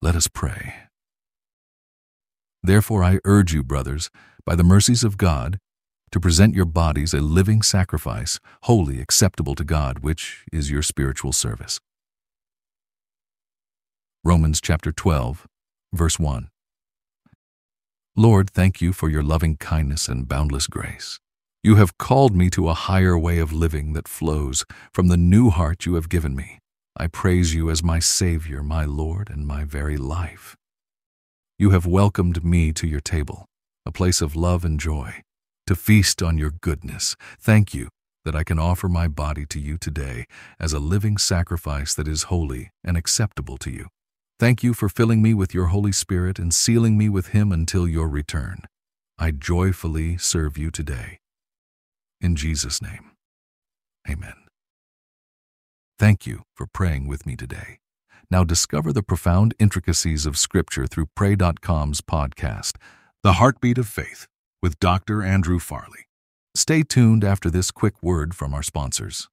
Let us pray. Therefore, I urge you, brothers, by the mercies of God, to present your bodies a living sacrifice, wholly acceptable to God, which is your spiritual service. Romans chapter 12, verse 1. Lord, thank you for your loving kindness and boundless grace. You have called me to a higher way of living that flows from the new heart you have given me. I praise you as my Savior, my Lord, and my very life. You have welcomed me to your table, a place of love and joy, to feast on your goodness. Thank you that I can offer my body to you today as a living sacrifice that is holy and acceptable to you. Thank you for filling me with your Holy Spirit and sealing me with Him until your return. I joyfully serve you today. In Jesus' name, amen. Thank you for praying with me today. Now discover the profound intricacies of Scripture through Pray.com's podcast, The Heartbeat of Faith, with Dr. Andrew Farley. Stay tuned after this quick word from our sponsors.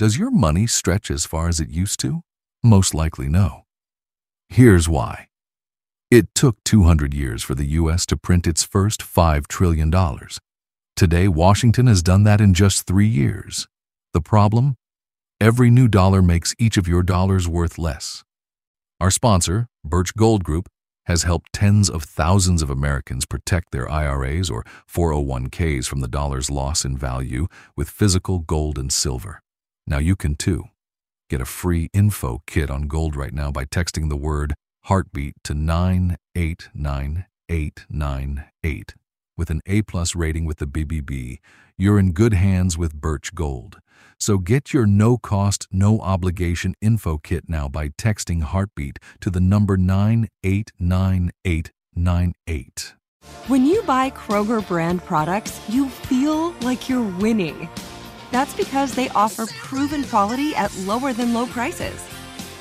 Does your money stretch as far as it used to? Most likely no. Here's why. It took 200 years for the U.S. to print its first $5 trillion. Today, Washington has done that in just three years. The problem? Every new dollar makes each of your dollars worth less. Our sponsor, Birch Gold Group, has helped tens of thousands of Americans protect their IRAs or 401ks from the dollar's loss in value with physical gold and silver. Now you can too. Get a free info kit on gold right now by texting the word heartbeat to 989898 with an A plus rating with the BBB. You're in good hands with Birch Gold. So get your no cost, no obligation info kit now by texting Heartbeat to the number 989898. When you buy Kroger brand products, you feel like you're winning. That's because they offer proven quality at lower than low prices.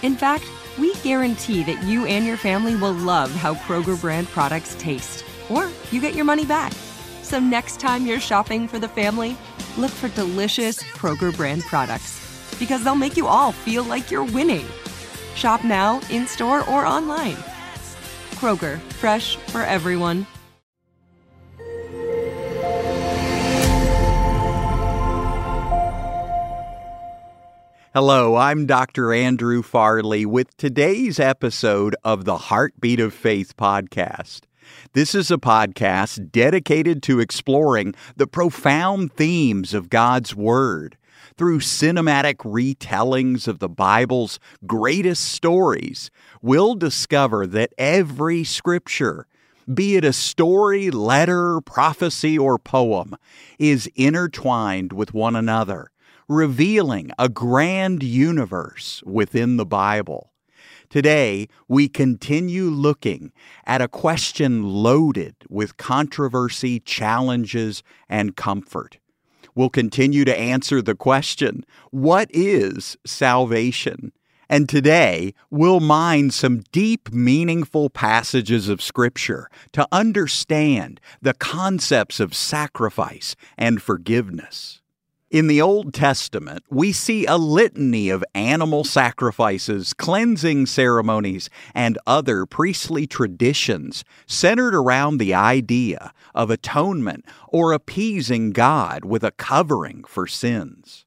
In fact, we guarantee that you and your family will love how Kroger brand products taste, or you get your money back. So next time you're shopping for the family, look for delicious Kroger brand products because they'll make you all feel like you're winning. Shop now, in store, or online. Kroger, fresh for everyone. Hello, I'm Dr. Andrew Farley with today's episode of the Heartbeat of Faith podcast. This is a podcast dedicated to exploring the profound themes of God's Word through cinematic retellings of the Bible's greatest stories. We'll discover that every scripture, be it a story, letter, prophecy, or poem, is intertwined with one another, revealing a grand universe within the Bible. Today, we continue looking at a question loaded with controversy, challenges, and comfort. We'll continue to answer the question what is salvation? And today, we'll mine some deep, meaningful passages of Scripture to understand the concepts of sacrifice and forgiveness. In the Old Testament, we see a litany of animal sacrifices, cleansing ceremonies, and other priestly traditions centered around the idea of atonement or appeasing God with a covering for sins.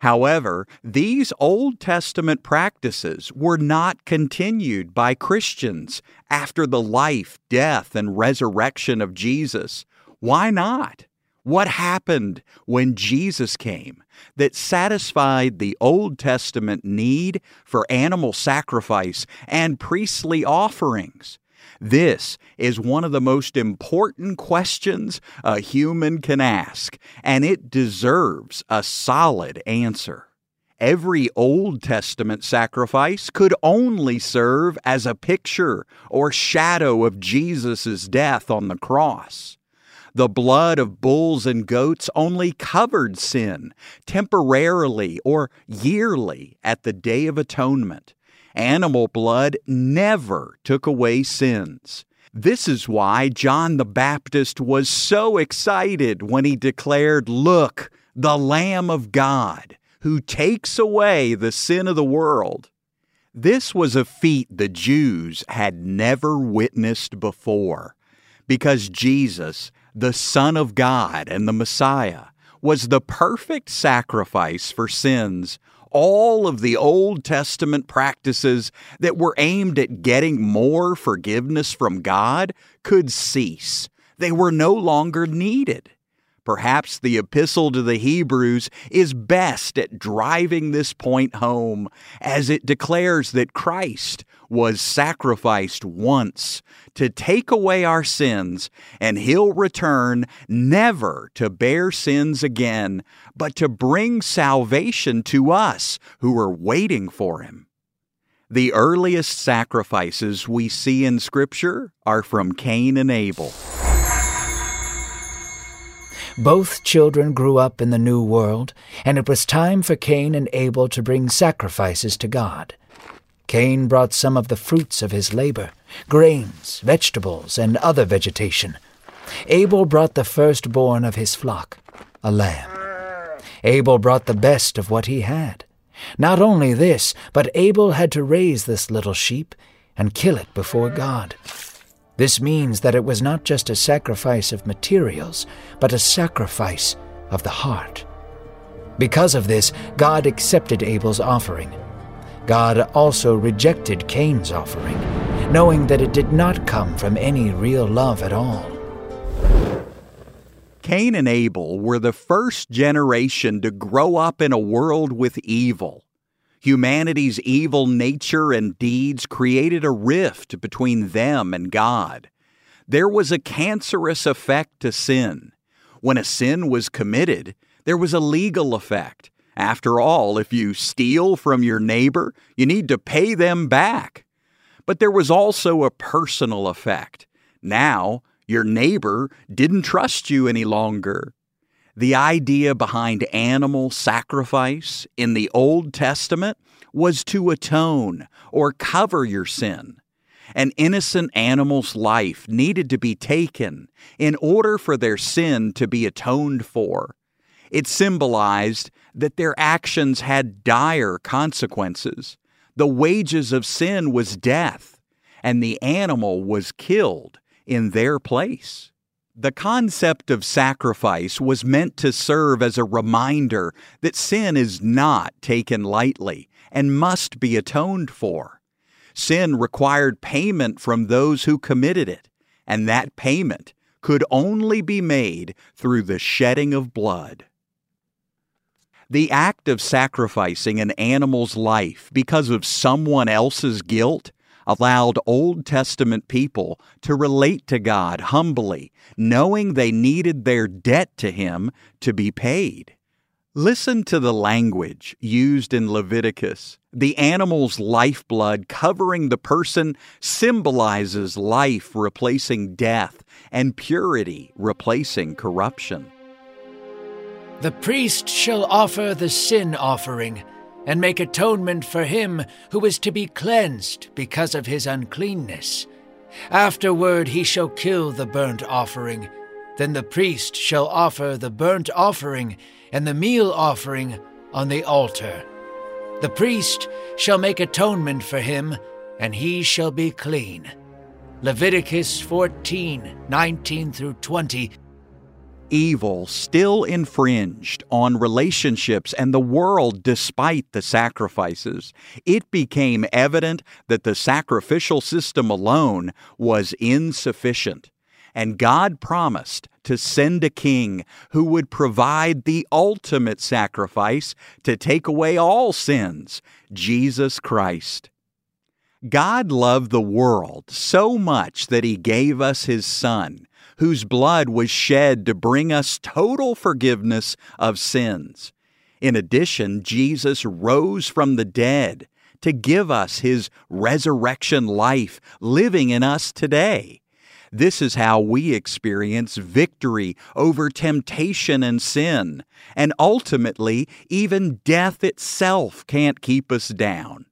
However, these Old Testament practices were not continued by Christians after the life, death, and resurrection of Jesus. Why not? What happened when Jesus came that satisfied the Old Testament need for animal sacrifice and priestly offerings? This is one of the most important questions a human can ask, and it deserves a solid answer. Every Old Testament sacrifice could only serve as a picture or shadow of Jesus' death on the cross. The blood of bulls and goats only covered sin temporarily or yearly at the Day of Atonement. Animal blood never took away sins. This is why John the Baptist was so excited when he declared, Look, the Lamb of God, who takes away the sin of the world. This was a feat the Jews had never witnessed before, because Jesus, the Son of God and the Messiah, was the perfect sacrifice for sins. All of the Old Testament practices that were aimed at getting more forgiveness from God could cease. They were no longer needed. Perhaps the epistle to the Hebrews is best at driving this point home as it declares that Christ was sacrificed once to take away our sins, and he'll return never to bear sins again, but to bring salvation to us who are waiting for him. The earliest sacrifices we see in Scripture are from Cain and Abel. Both children grew up in the New World, and it was time for Cain and Abel to bring sacrifices to God. Cain brought some of the fruits of his labor grains, vegetables, and other vegetation. Abel brought the firstborn of his flock, a lamb. Abel brought the best of what he had. Not only this, but Abel had to raise this little sheep and kill it before God. This means that it was not just a sacrifice of materials, but a sacrifice of the heart. Because of this, God accepted Abel's offering. God also rejected Cain's offering, knowing that it did not come from any real love at all. Cain and Abel were the first generation to grow up in a world with evil. Humanity's evil nature and deeds created a rift between them and God. There was a cancerous effect to sin. When a sin was committed, there was a legal effect. After all, if you steal from your neighbor, you need to pay them back. But there was also a personal effect. Now, your neighbor didn't trust you any longer. The idea behind animal sacrifice in the Old Testament was to atone or cover your sin. An innocent animal's life needed to be taken in order for their sin to be atoned for. It symbolized that their actions had dire consequences. The wages of sin was death, and the animal was killed in their place. The concept of sacrifice was meant to serve as a reminder that sin is not taken lightly and must be atoned for. Sin required payment from those who committed it, and that payment could only be made through the shedding of blood. The act of sacrificing an animal's life because of someone else's guilt allowed Old Testament people to relate to God humbly, knowing they needed their debt to Him to be paid. Listen to the language used in Leviticus. The animal's lifeblood covering the person symbolizes life replacing death and purity replacing corruption. The priest shall offer the sin offering and make atonement for him who is to be cleansed because of his uncleanness. Afterward he shall kill the burnt offering. Then the priest shall offer the burnt offering and the meal offering on the altar. The priest shall make atonement for him, and he shall be clean. Leviticus 14 19 through 20 evil still infringed on relationships and the world despite the sacrifices, it became evident that the sacrificial system alone was insufficient. And God promised to send a king who would provide the ultimate sacrifice to take away all sins Jesus Christ. God loved the world so much that he gave us his Son whose blood was shed to bring us total forgiveness of sins. In addition, Jesus rose from the dead to give us his resurrection life living in us today. This is how we experience victory over temptation and sin, and ultimately, even death itself can't keep us down.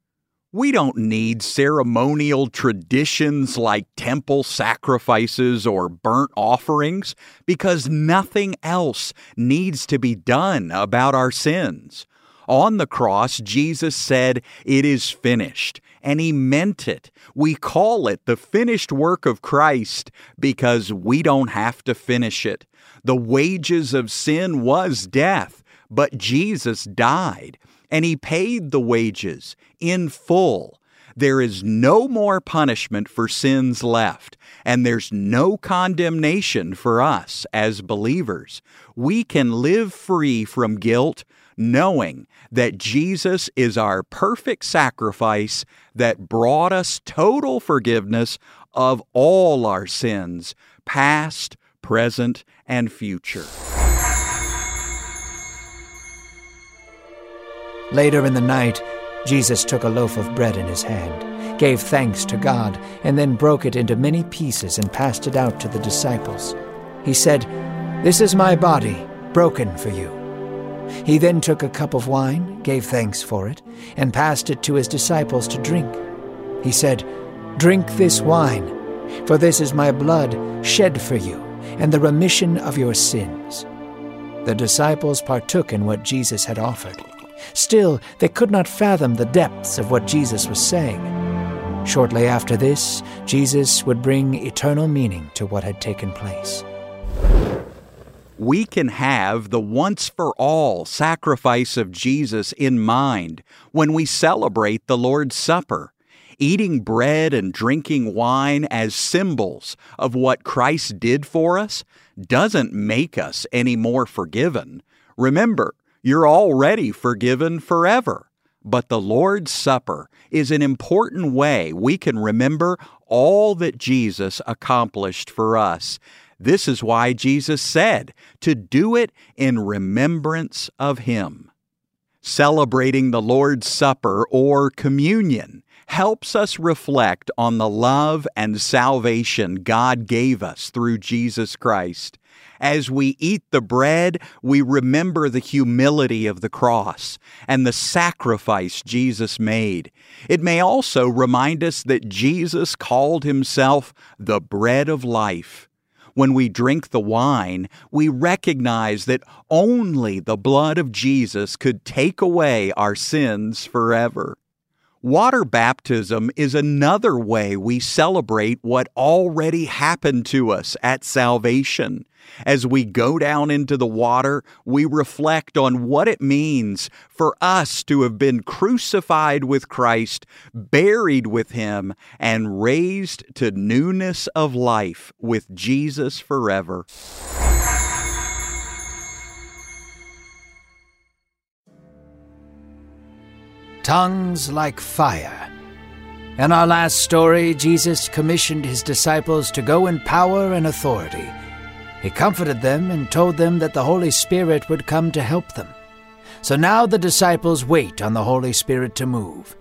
We don't need ceremonial traditions like temple sacrifices or burnt offerings because nothing else needs to be done about our sins. On the cross, Jesus said, It is finished. And he meant it. We call it the finished work of Christ because we don't have to finish it. The wages of sin was death, but Jesus died, and he paid the wages in full. There is no more punishment for sins left, and there's no condemnation for us as believers. We can live free from guilt knowing that Jesus is our perfect sacrifice that brought us total forgiveness of all our sins, past, present, and future. Later in the night, Jesus took a loaf of bread in his hand, gave thanks to God, and then broke it into many pieces and passed it out to the disciples. He said, This is my body, broken for you. He then took a cup of wine, gave thanks for it, and passed it to his disciples to drink. He said, Drink this wine, for this is my blood shed for you, and the remission of your sins. The disciples partook in what Jesus had offered. Still, they could not fathom the depths of what Jesus was saying. Shortly after this, Jesus would bring eternal meaning to what had taken place. We can have the once for all sacrifice of Jesus in mind when we celebrate the Lord's Supper. Eating bread and drinking wine as symbols of what Christ did for us doesn't make us any more forgiven. Remember, you're already forgiven forever. But the Lord's Supper is an important way we can remember all that Jesus accomplished for us. This is why Jesus said to do it in remembrance of Him. Celebrating the Lord's Supper or communion helps us reflect on the love and salvation God gave us through Jesus Christ. As we eat the bread, we remember the humility of the cross and the sacrifice Jesus made. It may also remind us that Jesus called himself the bread of life. When we drink the wine, we recognize that only the blood of Jesus could take away our sins forever. Water baptism is another way we celebrate what already happened to us at salvation. As we go down into the water, we reflect on what it means for us to have been crucified with Christ, buried with Him, and raised to newness of life with Jesus forever. Tongues like fire. In our last story, Jesus commissioned his disciples to go in power and authority. He comforted them and told them that the Holy Spirit would come to help them. So now the disciples wait on the Holy Spirit to move.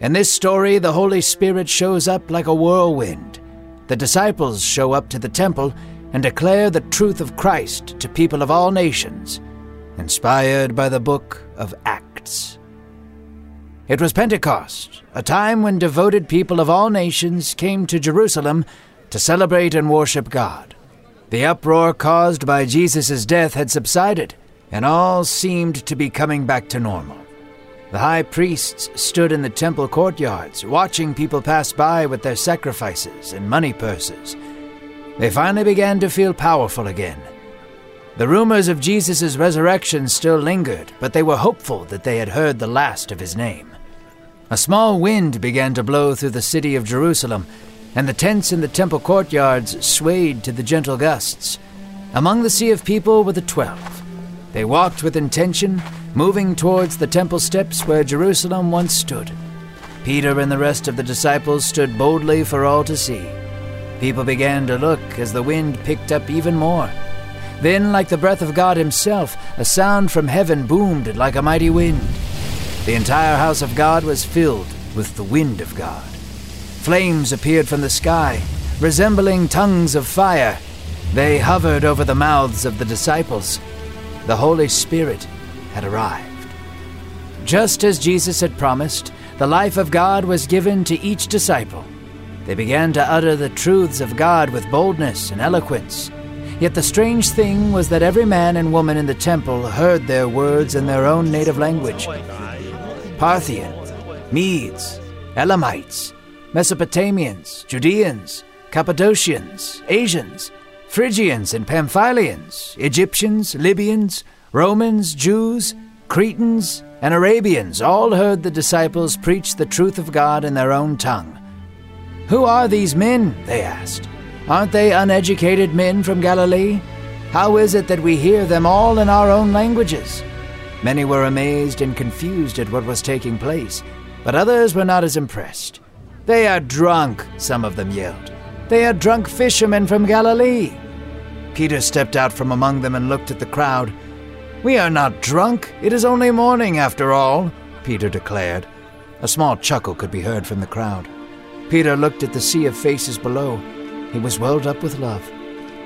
In this story, the Holy Spirit shows up like a whirlwind. The disciples show up to the temple and declare the truth of Christ to people of all nations, inspired by the book of Acts. It was Pentecost, a time when devoted people of all nations came to Jerusalem to celebrate and worship God. The uproar caused by Jesus' death had subsided, and all seemed to be coming back to normal. The high priests stood in the temple courtyards, watching people pass by with their sacrifices and money purses. They finally began to feel powerful again. The rumors of Jesus' resurrection still lingered, but they were hopeful that they had heard the last of his name. A small wind began to blow through the city of Jerusalem, and the tents in the temple courtyards swayed to the gentle gusts. Among the sea of people were the twelve. They walked with intention, moving towards the temple steps where Jerusalem once stood. Peter and the rest of the disciples stood boldly for all to see. People began to look as the wind picked up even more. Then, like the breath of God Himself, a sound from heaven boomed like a mighty wind. The entire house of God was filled with the wind of God. Flames appeared from the sky, resembling tongues of fire. They hovered over the mouths of the disciples. The Holy Spirit had arrived. Just as Jesus had promised, the life of God was given to each disciple. They began to utter the truths of God with boldness and eloquence. Yet the strange thing was that every man and woman in the temple heard their words in their own native language Parthian, Medes, Elamites, Mesopotamians, Judeans, Cappadocians, Asians, Phrygians and Pamphylians, Egyptians, Libyans, Romans, Jews, Cretans, and Arabians all heard the disciples preach the truth of God in their own tongue. Who are these men? they asked. Aren't they uneducated men from Galilee? How is it that we hear them all in our own languages? Many were amazed and confused at what was taking place, but others were not as impressed. They are drunk, some of them yelled. They are drunk fishermen from Galilee. Peter stepped out from among them and looked at the crowd. We are not drunk. It is only morning, after all, Peter declared. A small chuckle could be heard from the crowd. Peter looked at the sea of faces below. He was welled up with love.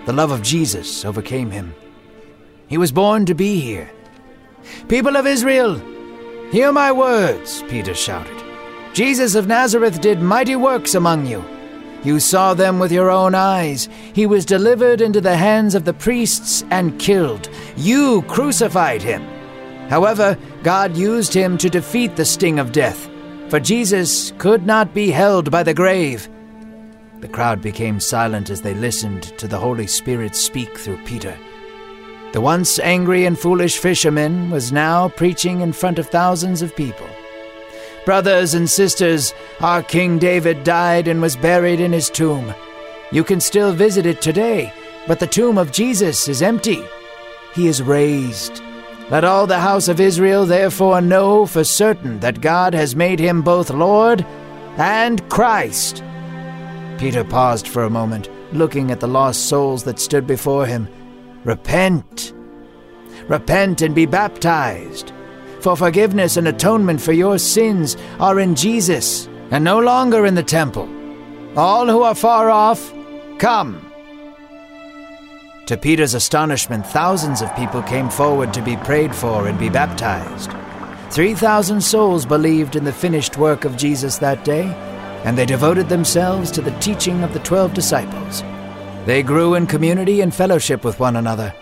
The love of Jesus overcame him. He was born to be here. People of Israel, hear my words, Peter shouted. Jesus of Nazareth did mighty works among you. You saw them with your own eyes. He was delivered into the hands of the priests and killed. You crucified him. However, God used him to defeat the sting of death, for Jesus could not be held by the grave. The crowd became silent as they listened to the Holy Spirit speak through Peter. The once angry and foolish fisherman was now preaching in front of thousands of people. Brothers and sisters, our King David died and was buried in his tomb. You can still visit it today, but the tomb of Jesus is empty. He is raised. Let all the house of Israel therefore know for certain that God has made him both Lord and Christ. Peter paused for a moment, looking at the lost souls that stood before him. Repent! Repent and be baptized for forgiveness and atonement for your sins are in Jesus, and no longer in the temple. All who are far off, come. To Peter's astonishment, thousands of people came forward to be prayed for and be baptized. Three thousand souls believed in the finished work of Jesus that day, and they devoted themselves to the teaching of the twelve disciples. They grew in community and fellowship with one another.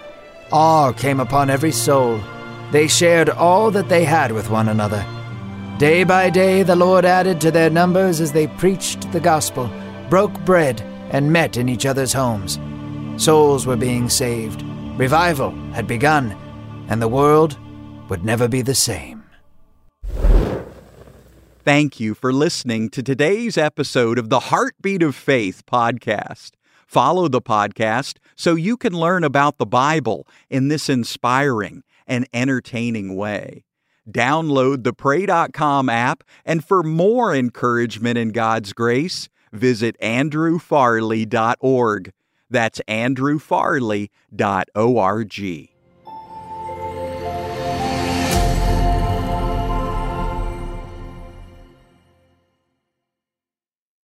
Awe came upon every soul they shared all that they had with one another. Day by day, the Lord added to their numbers as they preached the gospel, broke bread, and met in each other's homes. Souls were being saved, revival had begun, and the world would never be the same. Thank you for listening to today's episode of the Heartbeat of Faith podcast. Follow the podcast so you can learn about the Bible in this inspiring and entertaining way. Download the Pray.com app, and for more encouragement in God's grace, visit andrewfarley.org. That's andrewfarley.org.